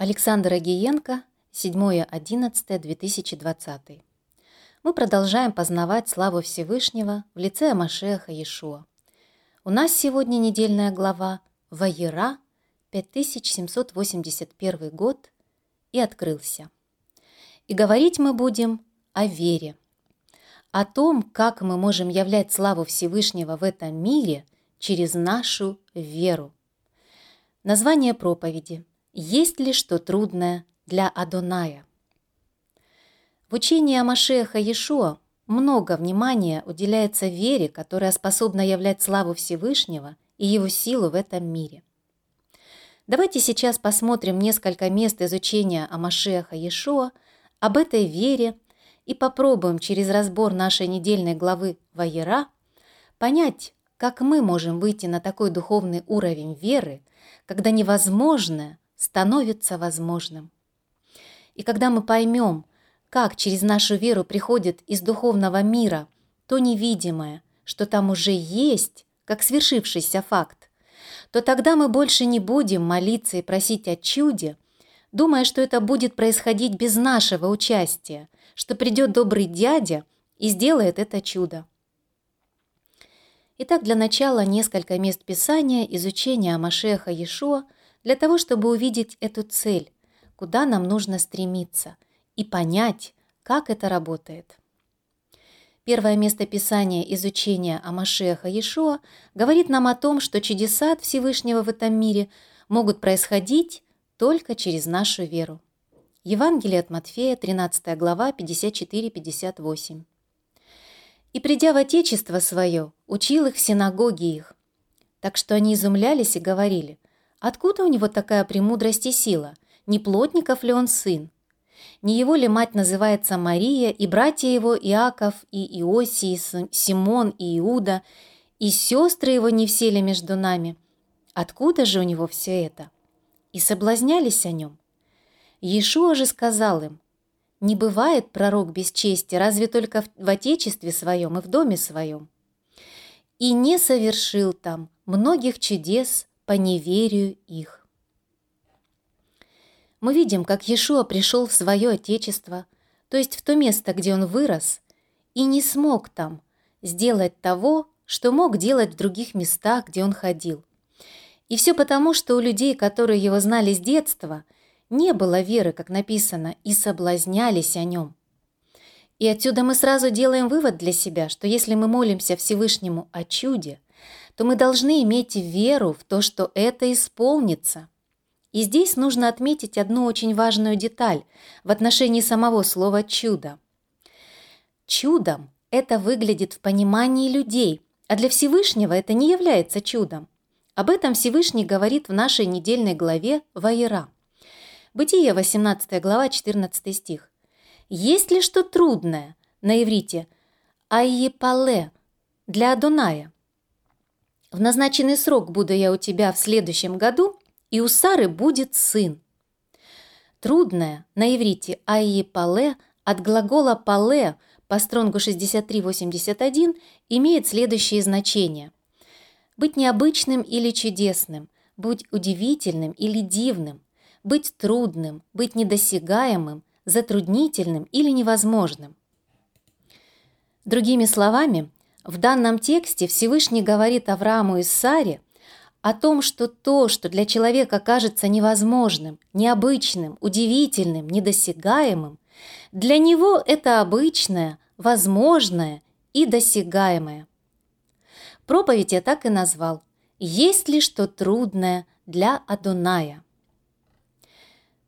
Александр Агиенко, 7.11.2020. Мы продолжаем познавать славу Всевышнего в лице Амашеха Иешуа. У нас сегодня недельная глава «Ваера», 5781 год, и открылся. И говорить мы будем о вере, о том, как мы можем являть славу Всевышнего в этом мире через нашу веру. Название проповеди – есть ли что трудное для Адоная? В учении о Машеха Иешуа много внимания уделяется вере, которая способна являть славу Всевышнего и его силу в этом мире. Давайте сейчас посмотрим несколько мест изучения о Машеха Иешуа, об этой вере и попробуем через разбор нашей недельной главы Ваера понять, как мы можем выйти на такой духовный уровень веры, когда невозможное становится возможным. И когда мы поймем, как через нашу веру приходит из духовного мира то невидимое, что там уже есть, как свершившийся факт, то тогда мы больше не будем молиться и просить о чуде, думая, что это будет происходить без нашего участия, что придет добрый дядя и сделает это чудо. Итак, для начала несколько мест Писания изучения Машеха Иешуа – для того, чтобы увидеть эту цель, куда нам нужно стремиться, и понять, как это работает. Первое место Писания изучения о Машеха Иешуа говорит нам о том, что чудеса от Всевышнего в этом мире могут происходить только через нашу веру. Евангелие от Матфея, 13 глава, 54-58. «И придя в Отечество свое, учил их в синагоге их, так что они изумлялись и говорили, Откуда у него такая премудрость и сила? Не плотников ли он сын? Не его ли мать называется Мария, и братья его Иаков, и Иосий, и Симон, и Иуда, и сестры его не все ли между нами? Откуда же у него все это? И соблазнялись о нем. Иешуа же сказал им, «Не бывает пророк без чести, разве только в отечестве своем и в доме своем». И не совершил там многих чудес по неверию их. Мы видим, как Иешуа пришел в свое Отечество, то есть в то место, где он вырос, и не смог там сделать того, что мог делать в других местах, где он ходил. И все потому, что у людей, которые его знали с детства, не было веры, как написано, и соблазнялись о нем. И отсюда мы сразу делаем вывод для себя, что если мы молимся Всевышнему о чуде – то мы должны иметь веру в то, что это исполнится. И здесь нужно отметить одну очень важную деталь в отношении самого слова «чудо». Чудом это выглядит в понимании людей, а для Всевышнего это не является чудом. Об этом Всевышний говорит в нашей недельной главе Ваера. Бытие, 18 глава, 14 стих. «Есть ли что трудное на иврите «айепале» для Адоная?» В назначенный срок буду я у тебя в следующем году, и у Сары будет сын. Трудное на иврите «айи пале» от глагола «пале» по стронгу 6381 имеет следующее значение. Быть необычным или чудесным, быть удивительным или дивным, быть трудным, быть недосягаемым, затруднительным или невозможным. Другими словами, в данном тексте Всевышний говорит Аврааму и Саре о том, что то, что для человека кажется невозможным, необычным, удивительным, недосягаемым, для него это обычное, возможное и досягаемое. Проповедь я так и назвал «Есть ли что трудное для Адоная?»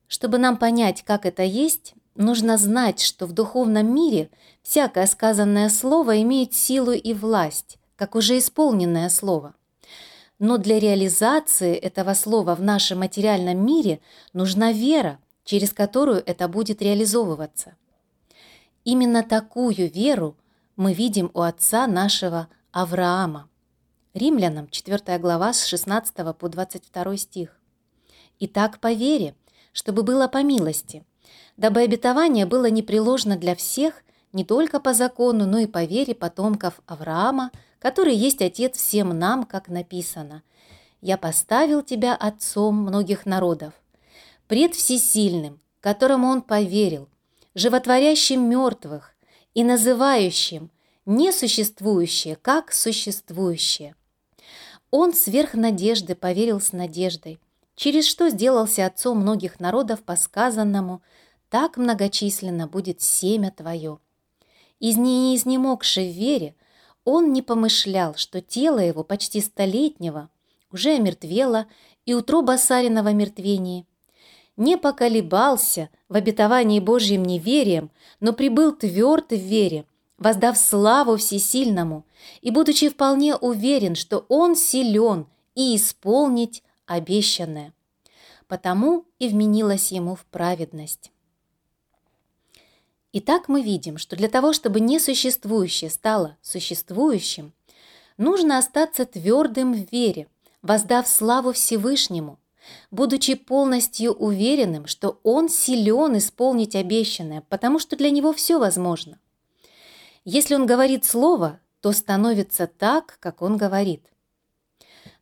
Чтобы нам понять, как это есть, Нужно знать, что в духовном мире всякое сказанное слово имеет силу и власть, как уже исполненное слово. Но для реализации этого слова в нашем материальном мире нужна вера, через которую это будет реализовываться. Именно такую веру мы видим у отца нашего Авраама. Римлянам 4 глава с 16 по 22 стих. «Итак, по вере, чтобы было по милости, дабы обетование было непреложно для всех, не только по закону, но и по вере потомков Авраама, который есть отец всем нам, как написано. «Я поставил тебя отцом многих народов». пред Всесильным, которому он поверил, животворящим мертвых и называющим несуществующее как существующее. Он сверх надежды поверил с надеждой, через что сделался отцом многих народов по сказанному «так многочисленно будет семя твое». Из неизнемогшей в вере он не помышлял, что тело его почти столетнего уже омертвело и утроба Сариного мертвении. Не поколебался в обетовании Божьим неверием, но прибыл тверд в вере, воздав славу всесильному и будучи вполне уверен, что он силен и исполнить обещанное. Потому и вменилось ему в праведность. Итак, мы видим, что для того, чтобы несуществующее стало существующим, нужно остаться твердым в вере, воздав славу Всевышнему, будучи полностью уверенным, что Он силен исполнить обещанное, потому что для Него все возможно. Если Он говорит слово, то становится так, как Он говорит.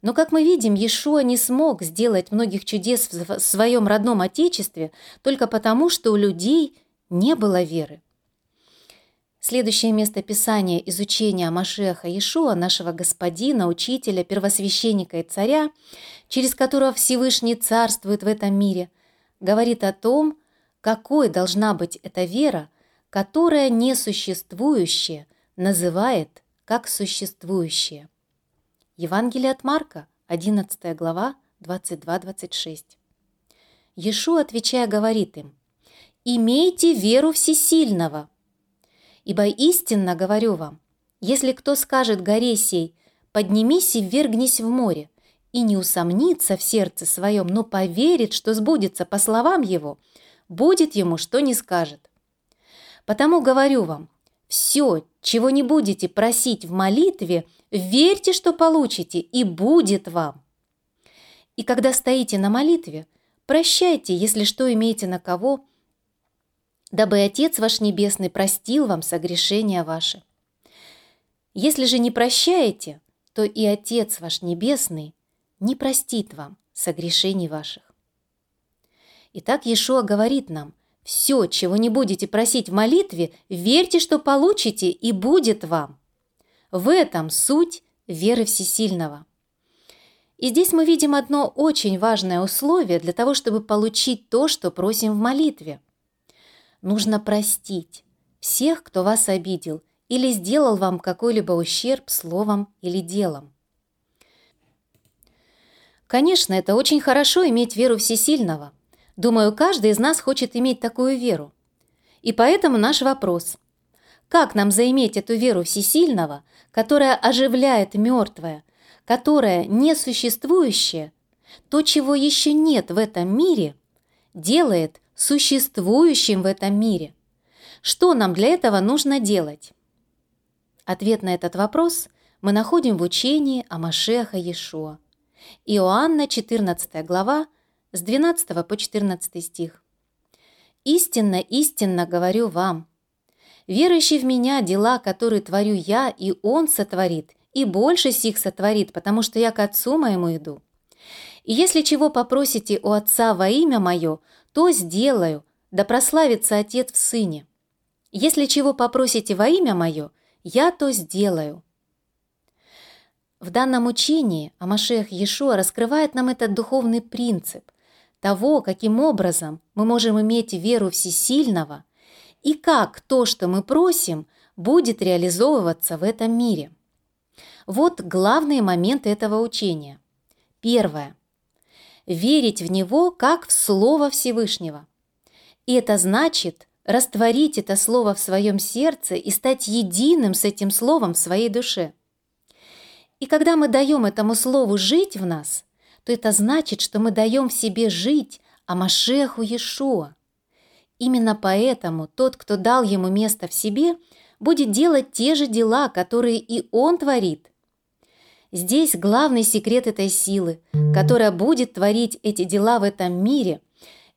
Но, как мы видим, Иешуа не смог сделать многих чудес в своем родном Отечестве только потому, что у людей – не было веры. Следующее место Писания изучения Машеха Иешуа, нашего Господина, Учителя, Первосвященника и Царя, через которого Всевышний царствует в этом мире, говорит о том, какой должна быть эта вера, которая несуществующее называет как существующее. Евангелие от Марка, 11 глава, 22-26. Иешуа, отвечая, говорит им, имейте веру всесильного. Ибо истинно говорю вам, если кто скажет горе сей, поднимись и ввергнись в море, и не усомнится в сердце своем, но поверит, что сбудется по словам его, будет ему, что не скажет. Потому говорю вам, все, чего не будете просить в молитве, верьте, что получите, и будет вам. И когда стоите на молитве, прощайте, если что имеете на кого, дабы Отец ваш Небесный простил вам согрешения ваши. Если же не прощаете, то и Отец ваш Небесный не простит вам согрешений ваших. Итак, Иешуа говорит нам, все, чего не будете просить в молитве, верьте, что получите, и будет вам. В этом суть веры всесильного. И здесь мы видим одно очень важное условие для того, чтобы получить то, что просим в молитве – Нужно простить всех, кто вас обидел или сделал вам какой-либо ущерб словом или делом. Конечно, это очень хорошо иметь веру всесильного. Думаю, каждый из нас хочет иметь такую веру. И поэтому наш вопрос. Как нам заиметь эту веру всесильного, которая оживляет мертвое, которая несуществующее, то, чего еще нет в этом мире, делает существующим в этом мире. Что нам для этого нужно делать? Ответ на этот вопрос мы находим в учении о Машеха Иешуа. Иоанна, 14 глава, с 12 по 14 стих. «Истинно, истинно говорю вам, верующий в Меня дела, которые творю Я, и Он сотворит, и больше сих сотворит, потому что я к Отцу моему иду. И если чего попросите у Отца во имя Мое, то сделаю, да прославится Отец в Сыне. Если чего попросите во имя Мое, я то сделаю». В данном учении Амашех Иешуа раскрывает нам этот духовный принцип того, каким образом мы можем иметь веру всесильного и как то, что мы просим, будет реализовываться в этом мире. Вот главные моменты этого учения. Первое верить в Него как в Слово Всевышнего. И это значит растворить это Слово в своем сердце и стать единым с этим Словом в своей душе. И когда мы даем этому Слову жить в нас, то это значит, что мы даем в себе жить Амашеху Иешуа. Именно поэтому тот, кто дал ему место в себе, будет делать те же дела, которые и он творит – Здесь главный секрет этой силы, которая будет творить эти дела в этом мире.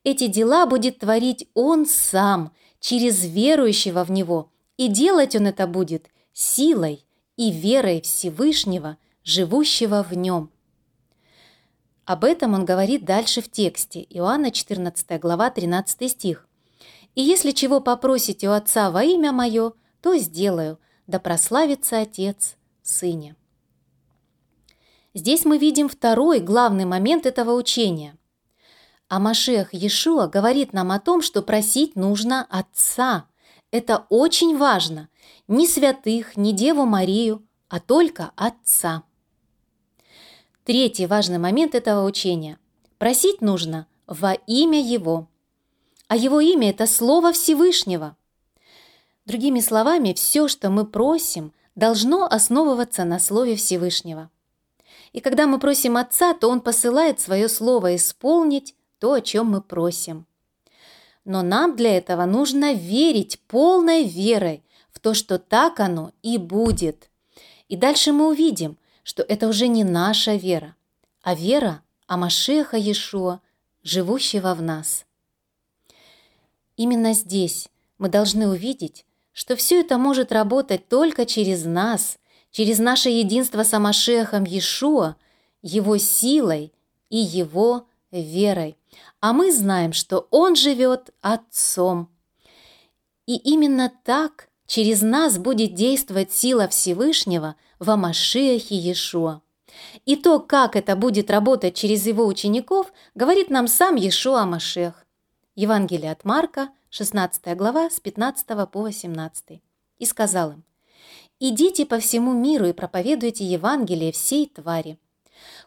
Эти дела будет творить Он сам, через верующего в Него, и делать Он это будет силой и верой Всевышнего, живущего в Нем. Об этом он говорит дальше в тексте, Иоанна 14 глава 13 стих. «И если чего попросите у Отца во имя Мое, то сделаю, да прославится Отец Сыне». Здесь мы видим второй главный момент этого учения. А Машех Иешуа говорит нам о том, что просить нужно Отца. Это очень важно. Ни святых, ни Деву Марию, а только Отца. Третий важный момент этого учения. Просить нужно во имя Его. А Его имя – это Слово Всевышнего. Другими словами, все, что мы просим, должно основываться на Слове Всевышнего. И когда мы просим Отца, то Он посылает свое Слово исполнить то, о чем мы просим. Но нам для этого нужно верить полной верой в то, что так оно и будет. И дальше мы увидим, что это уже не наша вера, а вера Амашеха Иешуа, живущего в нас. Именно здесь мы должны увидеть, что все это может работать только через нас, через наше единство с Амашехом Иешуа, Его силой и Его верой. А мы знаем, что Он живет Отцом. И именно так через нас будет действовать сила Всевышнего в Амашехе Иешуа. И то, как это будет работать через его учеников, говорит нам сам Иешуа Амашех. Евангелие от Марка, 16 глава, с 15 по 18. И сказал им, «Идите по всему миру и проповедуйте Евангелие всей твари.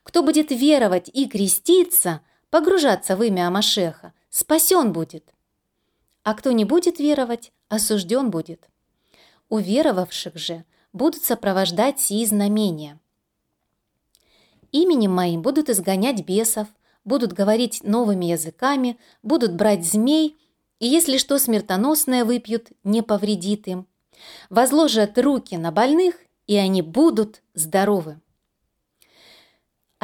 Кто будет веровать и креститься – погружаться в имя Амашеха, спасен будет. А кто не будет веровать, осужден будет. У веровавших же будут сопровождать сии знамения. Именем моим будут изгонять бесов, будут говорить новыми языками, будут брать змей, и если что смертоносное выпьют, не повредит им. Возложат руки на больных, и они будут здоровы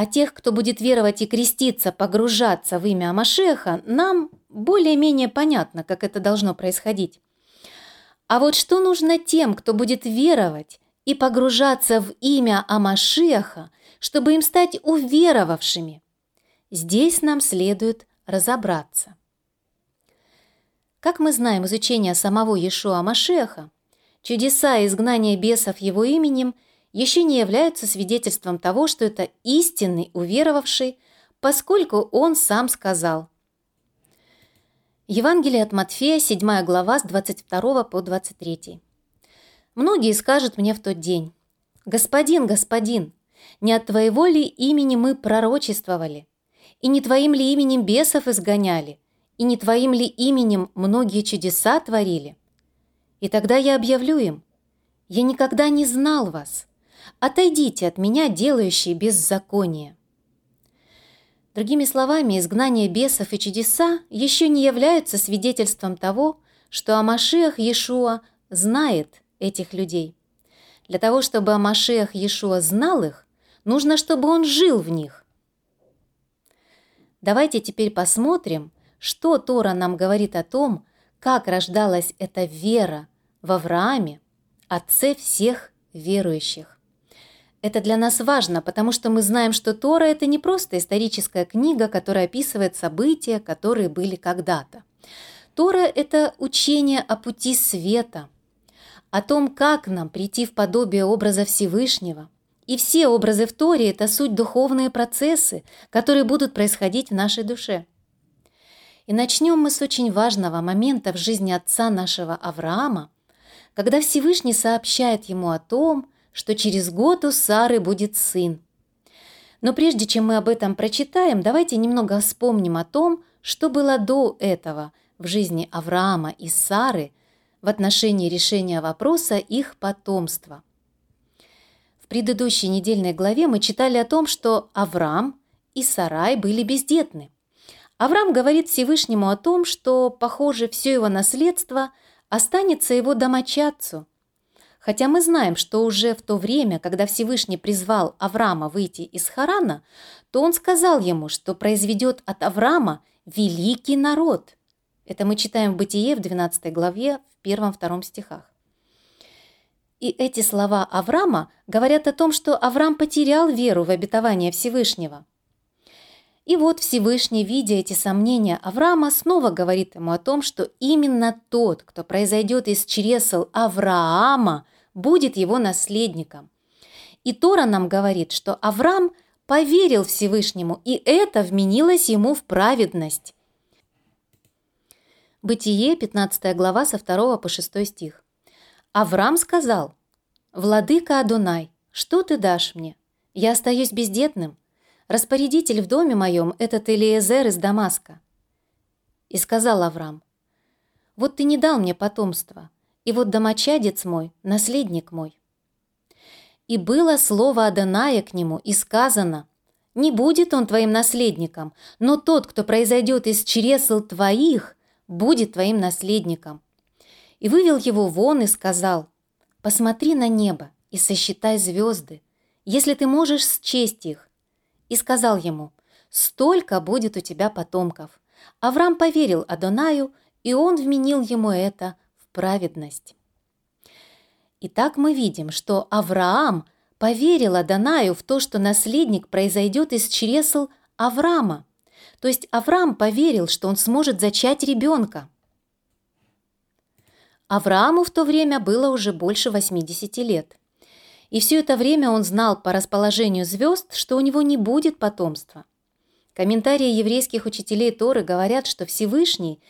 а тех, кто будет веровать и креститься, погружаться в имя Амашеха, нам более-менее понятно, как это должно происходить. А вот что нужно тем, кто будет веровать и погружаться в имя Амашеха, чтобы им стать уверовавшими? Здесь нам следует разобраться. Как мы знаем из учения самого Иешуа Машеха, чудеса изгнания бесов его именем – еще не являются свидетельством того, что это истинный уверовавший, поскольку он сам сказал. Евангелие от Матфея, 7 глава, с 22 по 23. «Многие скажут мне в тот день, «Господин, господин, не от Твоего ли имени мы пророчествовали? И не Твоим ли именем бесов изгоняли? И не Твоим ли именем многие чудеса творили?» И тогда я объявлю им, «Я никогда не знал вас, Отойдите от меня, делающие беззаконие». Другими словами, изгнание бесов и чудеса еще не являются свидетельством того, что Амашиах Иешуа знает этих людей. Для того, чтобы Амашиах Иешуа знал их, нужно, чтобы он жил в них. Давайте теперь посмотрим, что Тора нам говорит о том, как рождалась эта вера в Аврааме, отце всех верующих. Это для нас важно, потому что мы знаем, что Тора – это не просто историческая книга, которая описывает события, которые были когда-то. Тора – это учение о пути света, о том, как нам прийти в подобие образа Всевышнего. И все образы в Торе – это суть духовные процессы, которые будут происходить в нашей душе. И начнем мы с очень важного момента в жизни отца нашего Авраама, когда Всевышний сообщает ему о том, что через год у Сары будет сын. Но прежде чем мы об этом прочитаем, давайте немного вспомним о том, что было до этого в жизни Авраама и Сары в отношении решения вопроса их потомства. В предыдущей недельной главе мы читали о том, что Авраам и Сарай были бездетны. Авраам говорит Всевышнему о том, что, похоже, все его наследство останется его домочадцу, Хотя мы знаем, что уже в то время, когда Всевышний призвал Авраама выйти из Харана, то он сказал ему, что произведет от Авраама великий народ. Это мы читаем в Бытие в 12 главе в 1-2 стихах. И эти слова Авраама говорят о том, что Авраам потерял веру в обетование Всевышнего. И вот Всевышний, видя эти сомнения Авраама, снова говорит ему о том, что именно тот, кто произойдет из чресел Авраама, будет его наследником. И Тора нам говорит, что Авраам поверил Всевышнему, и это вменилось ему в праведность. Бытие, 15 глава, со 2 по 6 стих. Авраам сказал, «Владыка Адонай, что ты дашь мне? Я остаюсь бездетным. Распорядитель в доме моем – этот Элиезер из Дамаска». И сказал Авраам, «Вот ты не дал мне потомства, и вот домочадец мой, наследник мой». И было слово Адоная к нему, и сказано, «Не будет он твоим наследником, но тот, кто произойдет из чресл твоих, будет твоим наследником». И вывел его вон и сказал, «Посмотри на небо и сосчитай звезды, если ты можешь счесть их». И сказал ему, «Столько будет у тебя потомков». Авраам поверил Адонаю, и он вменил ему это в праведность. Итак, мы видим, что Авраам поверил Адонаю в то, что наследник произойдет из чресл Авраама. То есть Авраам поверил, что он сможет зачать ребенка. Аврааму в то время было уже больше 80 лет. И все это время он знал по расположению звезд, что у него не будет потомства. Комментарии еврейских учителей Торы говорят, что Всевышний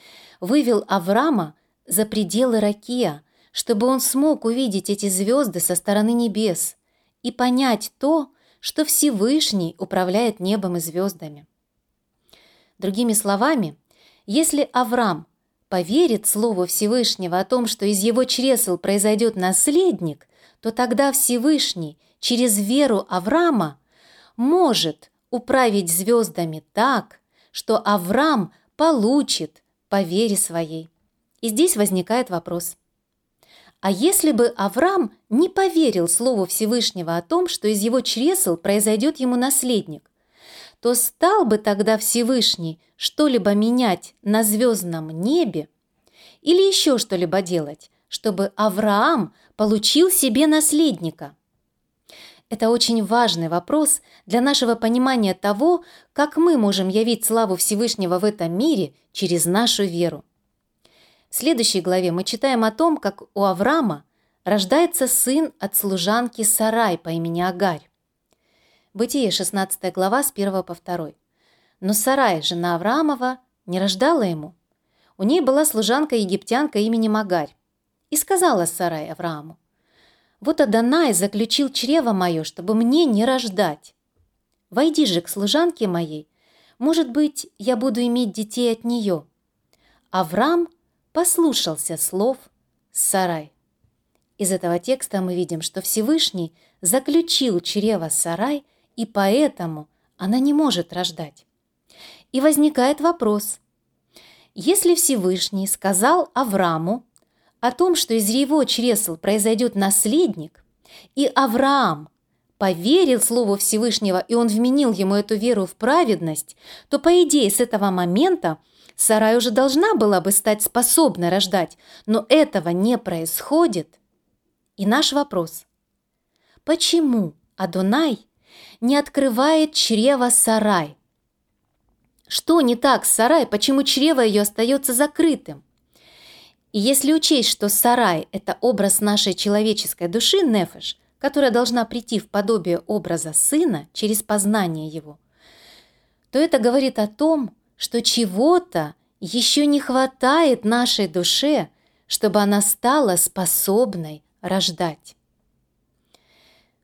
вывел Авраама за пределы Ракия – чтобы он смог увидеть эти звезды со стороны небес и понять то, что Всевышний управляет небом и звездами. Другими словами, если Авраам поверит Слову Всевышнего о том, что из его чресел произойдет наследник, то тогда Всевышний через веру Авраама может управить звездами так, что Авраам получит по вере своей. И здесь возникает вопрос. А если бы Авраам не поверил Слову Всевышнего о том, что из его чресел произойдет ему наследник, то стал бы тогда Всевышний что-либо менять на звездном небе или еще что-либо делать, чтобы Авраам получил себе наследника? Это очень важный вопрос для нашего понимания того, как мы можем явить славу Всевышнего в этом мире через нашу веру. В следующей главе мы читаем о том, как у Авраама рождается сын от служанки Сарай по имени Агарь. Бытие, 16 глава, с 1 по 2. Но Сарай, жена Авраамова, не рождала ему. У ней была служанка-египтянка именем Агарь. И сказала Сарай Аврааму, «Вот Адонай заключил чрево мое, чтобы мне не рождать. Войди же к служанке моей, может быть, я буду иметь детей от нее». Авраам послушался слов Сарай. Из этого текста мы видим, что Всевышний заключил чрево Сарай, и поэтому она не может рождать. И возникает вопрос. Если Всевышний сказал Аврааму о том, что из его чресл произойдет наследник, и Авраам поверил Слову Всевышнего, и он вменил ему эту веру в праведность, то, по идее, с этого момента Сарай уже должна была бы стать способной рождать, но этого не происходит. И наш вопрос. Почему Адонай не открывает чрево Сарай? Что не так с Сарай, почему чрево ее остается закрытым? И если учесть, что Сарай – это образ нашей человеческой души, Нефеш, которая должна прийти в подобие образа сына через познание его, то это говорит о том, что чего-то еще не хватает нашей душе, чтобы она стала способной рождать.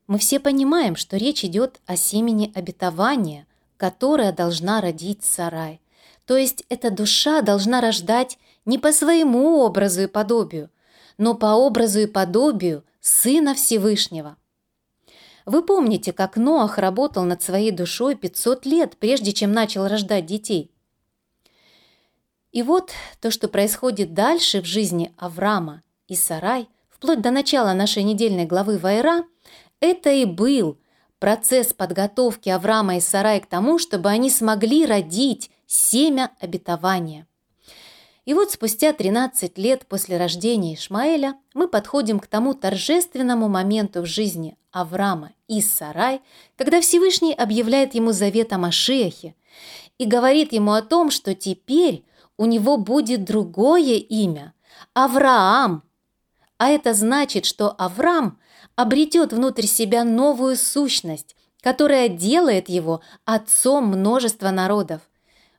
Мы все понимаем, что речь идет о семени обетования, которая должна родить сарай. То есть эта душа должна рождать не по своему образу и подобию, но по образу и подобию Сына Всевышнего. Вы помните, как Ноах работал над своей душой 500 лет, прежде чем начал рождать детей – и вот то, что происходит дальше в жизни Авраама и Сарай, вплоть до начала нашей недельной главы Вайра, это и был процесс подготовки Авраама и Сарай к тому, чтобы они смогли родить семя обетования. И вот спустя 13 лет после рождения Ишмаэля мы подходим к тому торжественному моменту в жизни Авраама и Сарай, когда Всевышний объявляет ему завет о Машиахе, и говорит ему о том, что теперь у него будет другое имя – Авраам. А это значит, что Авраам обретет внутрь себя новую сущность, которая делает его отцом множества народов.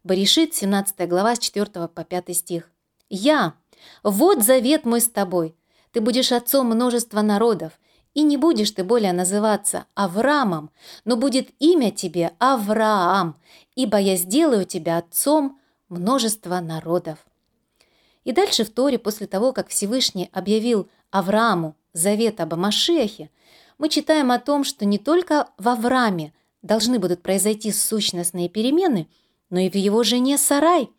Баришит, 17 глава, с 4 по 5 стих. «Я, вот завет мой с тобой, ты будешь отцом множества народов, и не будешь ты более называться Авраамом, но будет имя тебе Авраам, ибо я сделаю тебя отцом множества народов». И дальше в Торе, после того, как Всевышний объявил Аврааму завет об Машехе, мы читаем о том, что не только в Аврааме должны будут произойти сущностные перемены, но и в его жене Сарай.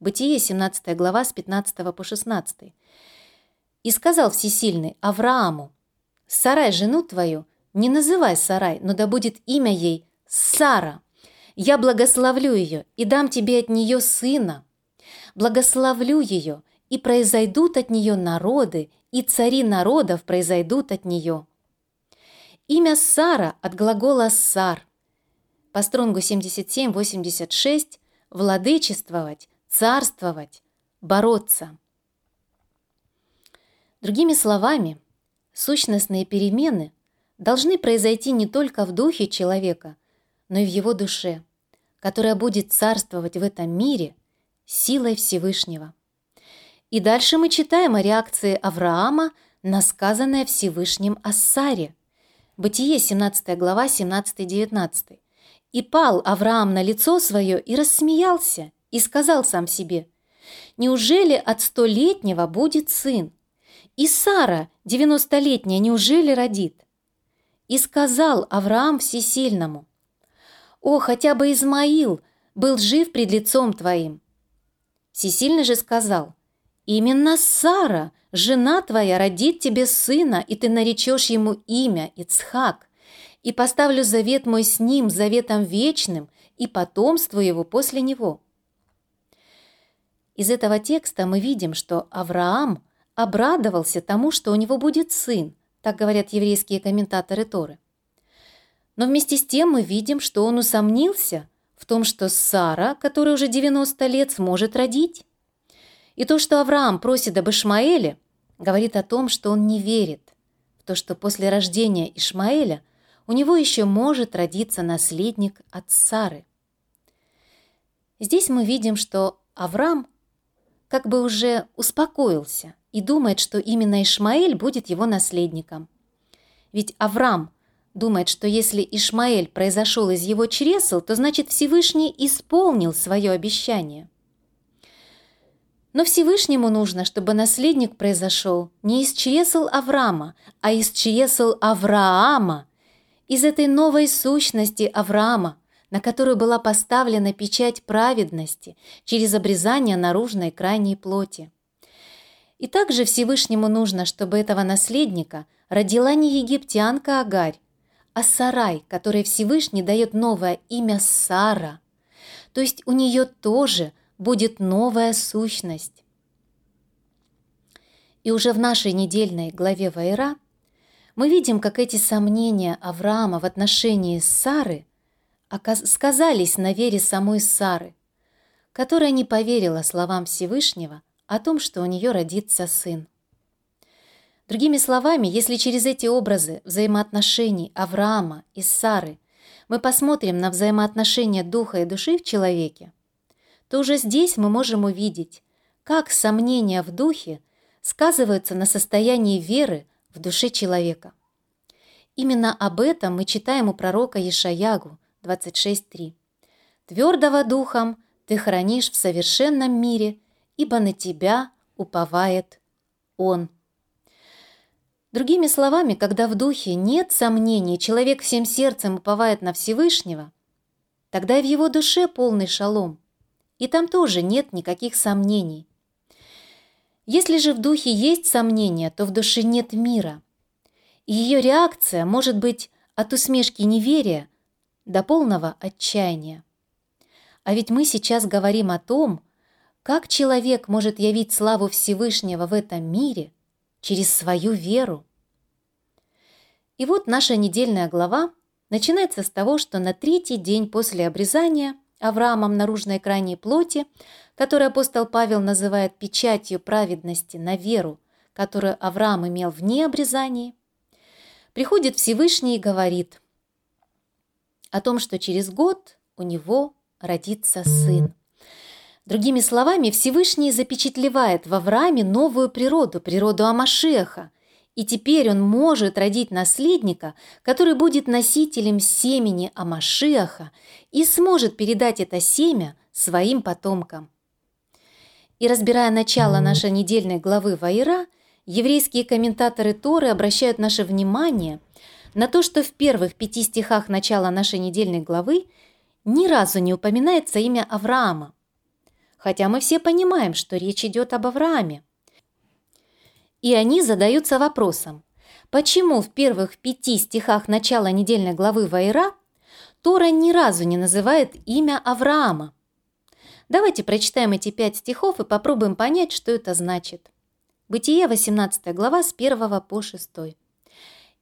Бытие, 17 глава, с 15 по 16. «И сказал Всесильный Аврааму, «Сарай, жену твою, не называй Сарай, но да будет имя ей Сара. Я благословлю ее и дам тебе от нее сына. Благословлю ее, и произойдут от нее народы, и цари народов произойдут от нее». Имя Сара от глагола «сар». По стронгу 77-86 «владычествовать», «царствовать», «бороться». Другими словами, сущностные перемены должны произойти не только в духе человека, но и в его душе, которая будет царствовать в этом мире силой Всевышнего. И дальше мы читаем о реакции Авраама на сказанное Всевышним о Саре – Бытие, 17 глава, 17-19. «И пал Авраам на лицо свое и рассмеялся, и сказал сам себе, «Неужели от столетнего будет сын? И Сара, девяностолетняя, неужели родит?» И сказал Авраам Всесильному, «О, хотя бы Измаил был жив пред лицом твоим!» Всесильный же сказал, «Именно Сара жена твоя родит тебе сына, и ты наречешь ему имя Ицхак, и поставлю завет мой с ним, заветом вечным, и потомству его после него». Из этого текста мы видим, что Авраам обрадовался тому, что у него будет сын, так говорят еврейские комментаторы Торы. Но вместе с тем мы видим, что он усомнился в том, что Сара, которая уже 90 лет, сможет родить. И то, что Авраам просит об Ишмаэле, говорит о том, что он не верит в то, что после рождения Ишмаэля у него еще может родиться наследник от Сары. Здесь мы видим, что Авраам как бы уже успокоился и думает, что именно Ишмаэль будет его наследником. Ведь Авраам думает, что если Ишмаэль произошел из его чресел, то значит Всевышний исполнил свое обещание – но Всевышнему нужно, чтобы наследник произошел не из чресл Авраама, а из чресл Авраама, из этой новой сущности Авраама, на которую была поставлена печать праведности через обрезание наружной крайней плоти. И также Всевышнему нужно, чтобы этого наследника родила не египтянка Агарь, а Сарай, которой Всевышний дает новое имя Сара. То есть у нее тоже – будет новая сущность. И уже в нашей недельной главе Вайра мы видим, как эти сомнения Авраама в отношении Сары сказались на вере самой Сары, которая не поверила словам Всевышнего о том, что у нее родится сын. Другими словами, если через эти образы взаимоотношений Авраама и Сары мы посмотрим на взаимоотношения духа и души в человеке, то уже здесь мы можем увидеть, как сомнения в духе сказываются на состоянии веры в душе человека. Именно об этом мы читаем у пророка Ешаягу 26.3. «Твердого духом ты хранишь в совершенном мире, ибо на тебя уповает Он». Другими словами, когда в духе нет сомнений, человек всем сердцем уповает на Всевышнего, тогда и в его душе полный шалом – и там тоже нет никаких сомнений. Если же в духе есть сомнения, то в душе нет мира. Ее реакция может быть от усмешки неверия до полного отчаяния. А ведь мы сейчас говорим о том, как человек может явить славу Всевышнего в этом мире через свою веру. И вот наша недельная глава начинается с того, что на третий день после обрезания Авраамом наружной крайней плоти, который апостол Павел называет печатью праведности на веру, которую Авраам имел вне обрезания, приходит Всевышний и говорит о том, что через год у него родится сын. Другими словами, Всевышний запечатлевает в Аврааме новую природу, природу Амашеха, и теперь он может родить наследника, который будет носителем семени Амашиаха и сможет передать это семя своим потомкам. И разбирая начало нашей недельной главы Ваира, еврейские комментаторы Торы обращают наше внимание на то, что в первых пяти стихах начала нашей недельной главы ни разу не упоминается имя Авраама, хотя мы все понимаем, что речь идет об Аврааме. И они задаются вопросом, почему в первых пяти стихах начала недельной главы Ваира Тора ни разу не называет имя Авраама. Давайте прочитаем эти пять стихов и попробуем понять, что это значит. Бытие, 18 глава, с 1 по 6.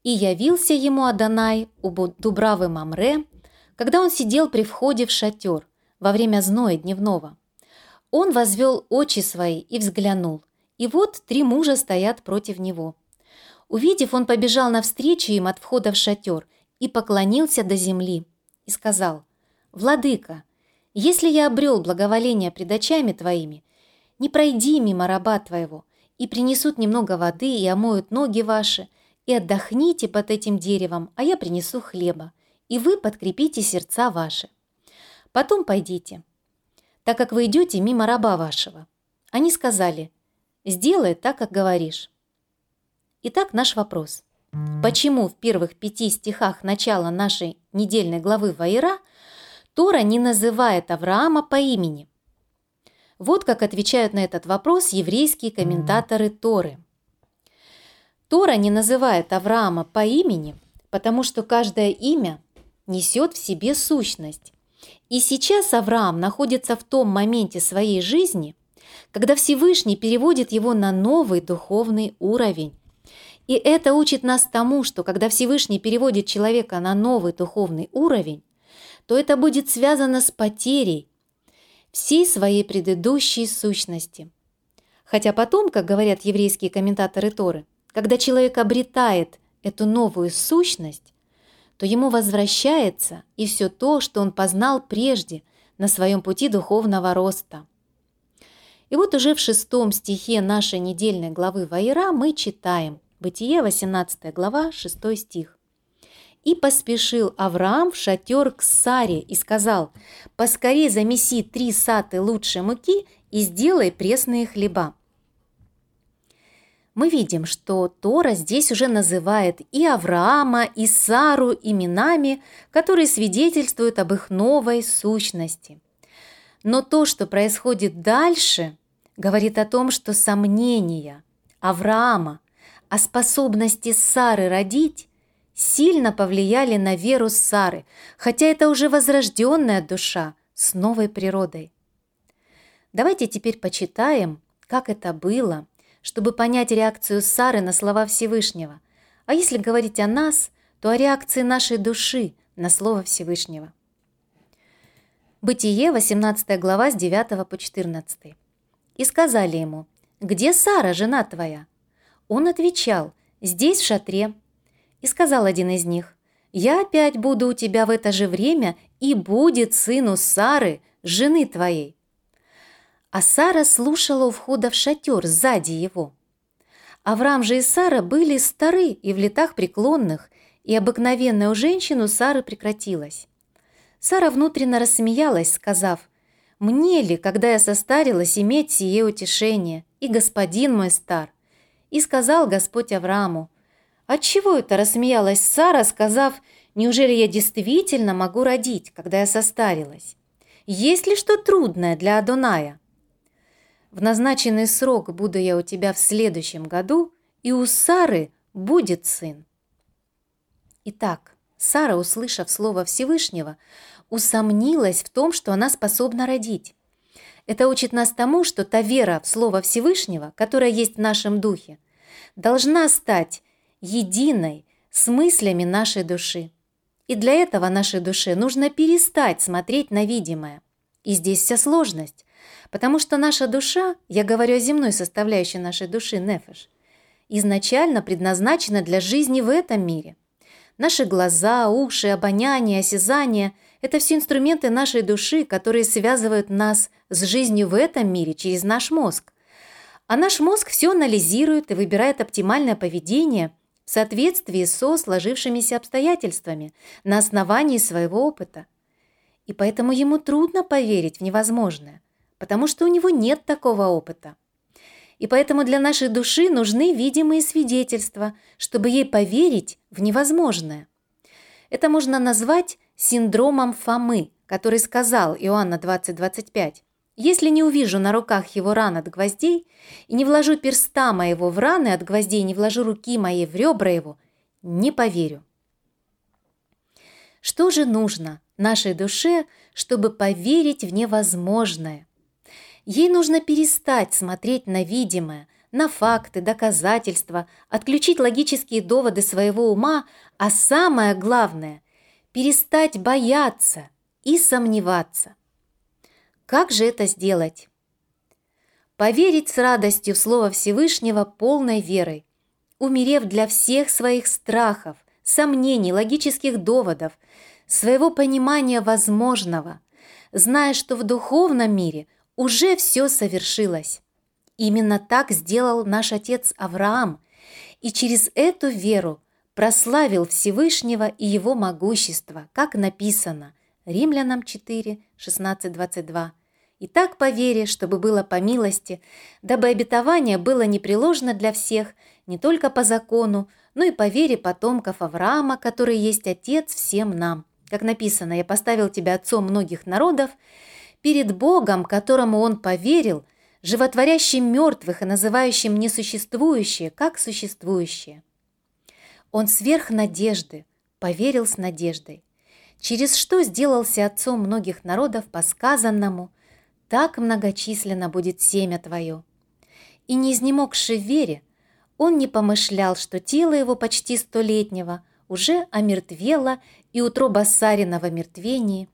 «И явился ему Адонай у Дубравы Мамре, когда он сидел при входе в шатер во время зноя дневного. Он возвел очи свои и взглянул, и вот три мужа стоят против него. Увидев, он побежал навстречу им от входа в шатер и поклонился до земли, и сказал, «Владыка, если я обрел благоволение пред очами твоими, не пройди мимо раба твоего, и принесут немного воды и омоют ноги ваши, и отдохните под этим деревом, а я принесу хлеба, и вы подкрепите сердца ваши. Потом пойдите, так как вы идете мимо раба вашего». Они сказали, «Сделай так, как говоришь». Итак, наш вопрос. Почему в первых пяти стихах начала нашей недельной главы Ваира Тора не называет Авраама по имени? Вот как отвечают на этот вопрос еврейские комментаторы Торы. Тора не называет Авраама по имени, потому что каждое имя несет в себе сущность. И сейчас Авраам находится в том моменте своей жизни, когда Всевышний переводит его на новый духовный уровень. И это учит нас тому, что когда Всевышний переводит человека на новый духовный уровень, то это будет связано с потерей всей своей предыдущей сущности. Хотя потом, как говорят еврейские комментаторы Торы, когда человек обретает эту новую сущность, то ему возвращается и все то, что он познал прежде на своем пути духовного роста. И вот уже в шестом стихе нашей недельной главы Ваера мы читаем Бытие, 18 глава, 6 стих. «И поспешил Авраам в шатер к Саре и сказал, «Поскорей замеси три саты лучшей муки и сделай пресные хлеба» мы видим, что Тора здесь уже называет и Авраама, и Сару именами, которые свидетельствуют об их новой сущности. Но то, что происходит дальше, говорит о том, что сомнения Авраама о способности Сары родить сильно повлияли на веру Сары, хотя это уже возрожденная душа с новой природой. Давайте теперь почитаем, как это было – чтобы понять реакцию Сары на слова Всевышнего. А если говорить о нас, то о реакции нашей души на Слово Всевышнего. Бытие, 18 глава, с 9 по 14. «И сказали ему, где Сара, жена твоя?» Он отвечал, «Здесь, в шатре». И сказал один из них, «Я опять буду у тебя в это же время, и будет сыну Сары, жены твоей» а Сара слушала у входа в шатер сзади его. Авраам же и Сара были стары и в летах преклонных, и обыкновенная у женщин у Сары прекратилась. Сара внутренно рассмеялась, сказав, «Мне ли, когда я состарилась, иметь сие утешение, и господин мой стар?» И сказал Господь Аврааму, «Отчего это рассмеялась Сара, сказав, неужели я действительно могу родить, когда я состарилась? Есть ли что трудное для Адоная?» В назначенный срок буду я у тебя в следующем году, и у Сары будет сын. Итак, Сара, услышав слово Всевышнего, усомнилась в том, что она способна родить. Это учит нас тому, что та вера в Слово Всевышнего, которая есть в нашем духе, должна стать единой с мыслями нашей души. И для этого нашей душе нужно перестать смотреть на видимое – И здесь вся сложность, потому что наша душа, я говорю о земной составляющей нашей души, нефеш, изначально предназначена для жизни в этом мире. Наши глаза, уши, обоняние, осязание – это все инструменты нашей души, которые связывают нас с жизнью в этом мире через наш мозг. А наш мозг все анализирует и выбирает оптимальное поведение в соответствии со сложившимися обстоятельствами на основании своего опыта. И поэтому ему трудно поверить в невозможное, потому что у него нет такого опыта. И поэтому для нашей души нужны видимые свидетельства, чтобы ей поверить в невозможное. Это можно назвать синдромом Фомы, который сказал Иоанна 20:25. Если не увижу на руках его ран от гвоздей, и не вложу перста моего в раны от гвоздей, не вложу руки моей в ребра его, не поверю. Что же нужно нашей душе, чтобы поверить в невозможное? Ей нужно перестать смотреть на видимое, на факты, доказательства, отключить логические доводы своего ума, а самое главное – перестать бояться и сомневаться. Как же это сделать? Поверить с радостью в Слово Всевышнего полной верой, умерев для всех своих страхов, сомнений, логических доводов, своего понимания возможного, зная, что в духовном мире уже все совершилось. Именно так сделал наш отец Авраам, и через эту веру прославил Всевышнего и его могущество, как написано Римлянам 4, 16, 22. И так по вере, чтобы было по милости, дабы обетование было непреложно для всех, не только по закону, но и по вере потомков Авраама, который есть Отец всем нам. Как написано, «Я поставил тебя отцом многих народов», перед Богом, которому он поверил, животворящим мертвых и называющим несуществующее, как существующее. Он сверх надежды, поверил с надеждой, через что сделался отцом многих народов по сказанному – так многочисленно будет семя твое. И не изнемогши в вере, он не помышлял, что тело его почти столетнего уже омертвело и утроба Сарина в мертвении,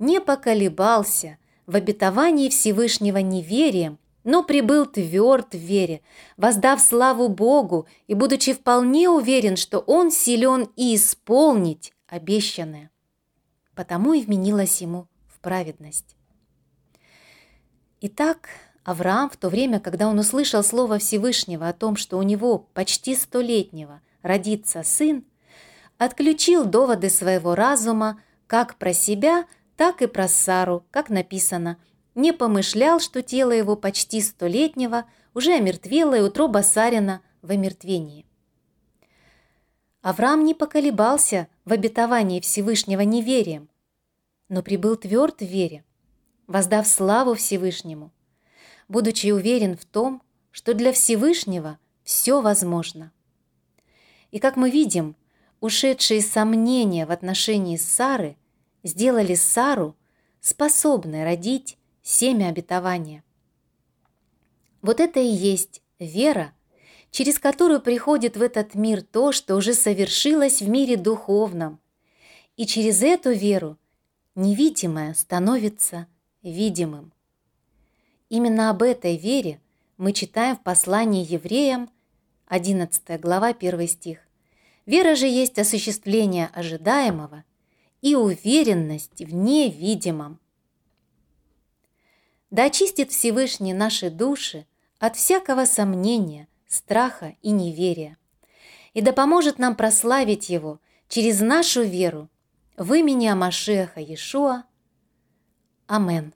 не поколебался в обетовании Всевышнего неверием, но прибыл тверд в вере, воздав славу Богу и будучи вполне уверен, что он силен и исполнить обещанное. Потому и вменилось ему в праведность. Итак, Авраам в то время, когда он услышал слово Всевышнего о том, что у него почти столетнего родится сын, отключил доводы своего разума как про себя, так и про Сару, как написано, не помышлял, что тело его почти столетнего уже омертвело и утроба Сарина в омертвении. Авраам не поколебался в обетовании Всевышнего неверием, но прибыл тверд в вере – воздав славу Всевышнему, будучи уверен в том, что для Всевышнего все возможно. И как мы видим, ушедшие сомнения в отношении Сары сделали Сару способной родить семя обетования. Вот это и есть вера, через которую приходит в этот мир то, что уже совершилось в мире духовном. И через эту веру невидимое становится видимым. Именно об этой вере мы читаем в послании евреям, 11 глава, 1 стих. Вера же есть осуществление ожидаемого и уверенность в невидимом. Да очистит Всевышний наши души от всякого сомнения, страха и неверия, и да поможет нам прославить Его через нашу веру. В имени Амашеха Иешуа, Амен.